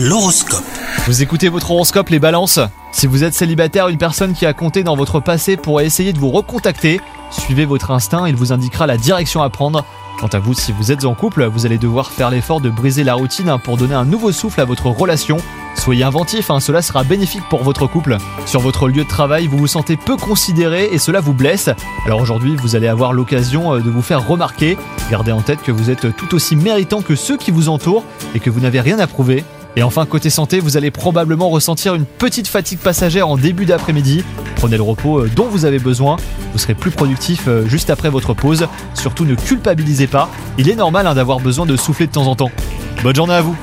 L'horoscope. Vous écoutez votre horoscope les balances Si vous êtes célibataire, une personne qui a compté dans votre passé pourrait essayer de vous recontacter. Suivez votre instinct, il vous indiquera la direction à prendre. Quant à vous, si vous êtes en couple, vous allez devoir faire l'effort de briser la routine pour donner un nouveau souffle à votre relation. Soyez inventif, hein, cela sera bénéfique pour votre couple. Sur votre lieu de travail, vous vous sentez peu considéré et cela vous blesse. Alors aujourd'hui, vous allez avoir l'occasion euh, de vous faire remarquer. Gardez en tête que vous êtes tout aussi méritant que ceux qui vous entourent et que vous n'avez rien à prouver. Et enfin, côté santé, vous allez probablement ressentir une petite fatigue passagère en début d'après-midi. Prenez le repos euh, dont vous avez besoin. Vous serez plus productif euh, juste après votre pause. Surtout ne culpabilisez pas. Il est normal hein, d'avoir besoin de souffler de temps en temps. Bonne journée à vous